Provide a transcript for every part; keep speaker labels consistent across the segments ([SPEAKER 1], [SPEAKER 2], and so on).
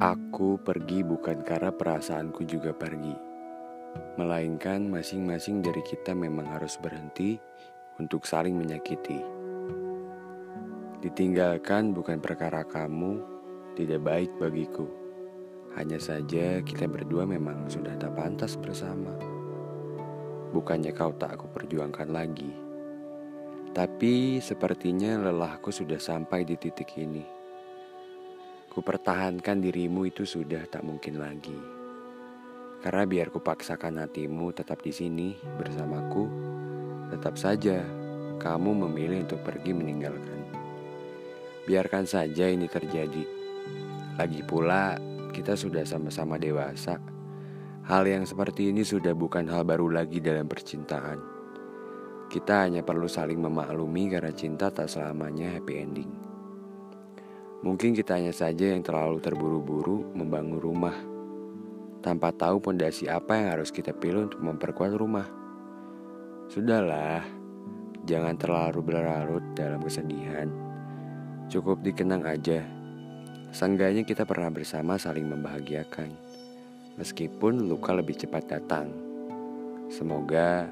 [SPEAKER 1] Aku pergi bukan karena perasaanku juga pergi, melainkan masing-masing dari kita memang harus berhenti untuk saling menyakiti. Ditinggalkan bukan perkara kamu tidak baik bagiku, hanya saja kita berdua memang sudah tak pantas bersama. Bukannya kau tak aku perjuangkan lagi, tapi sepertinya lelahku sudah sampai di titik ini. Kupertahankan dirimu itu sudah tak mungkin lagi. Karena biar kupaksakan hatimu tetap di sini bersamaku, tetap saja kamu memilih untuk pergi meninggalkan. Biarkan saja ini terjadi. Lagi pula, kita sudah sama-sama dewasa. Hal yang seperti ini sudah bukan hal baru lagi dalam percintaan. Kita hanya perlu saling memaklumi karena cinta tak selamanya happy ending. Mungkin kita hanya saja yang terlalu terburu-buru membangun rumah tanpa tahu pondasi apa yang harus kita pilih untuk memperkuat rumah. Sudahlah, jangan terlalu berlarut dalam kesedihan. Cukup dikenang aja. Seenggaknya kita pernah bersama saling membahagiakan. Meskipun luka lebih cepat datang. Semoga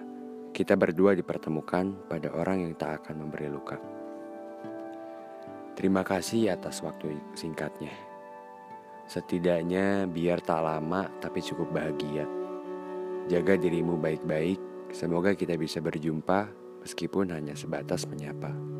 [SPEAKER 1] kita berdua dipertemukan pada orang yang tak akan memberi luka. Terima kasih atas waktu singkatnya. Setidaknya biar tak lama tapi cukup bahagia. Jaga dirimu baik-baik. Semoga kita bisa berjumpa meskipun hanya sebatas menyapa.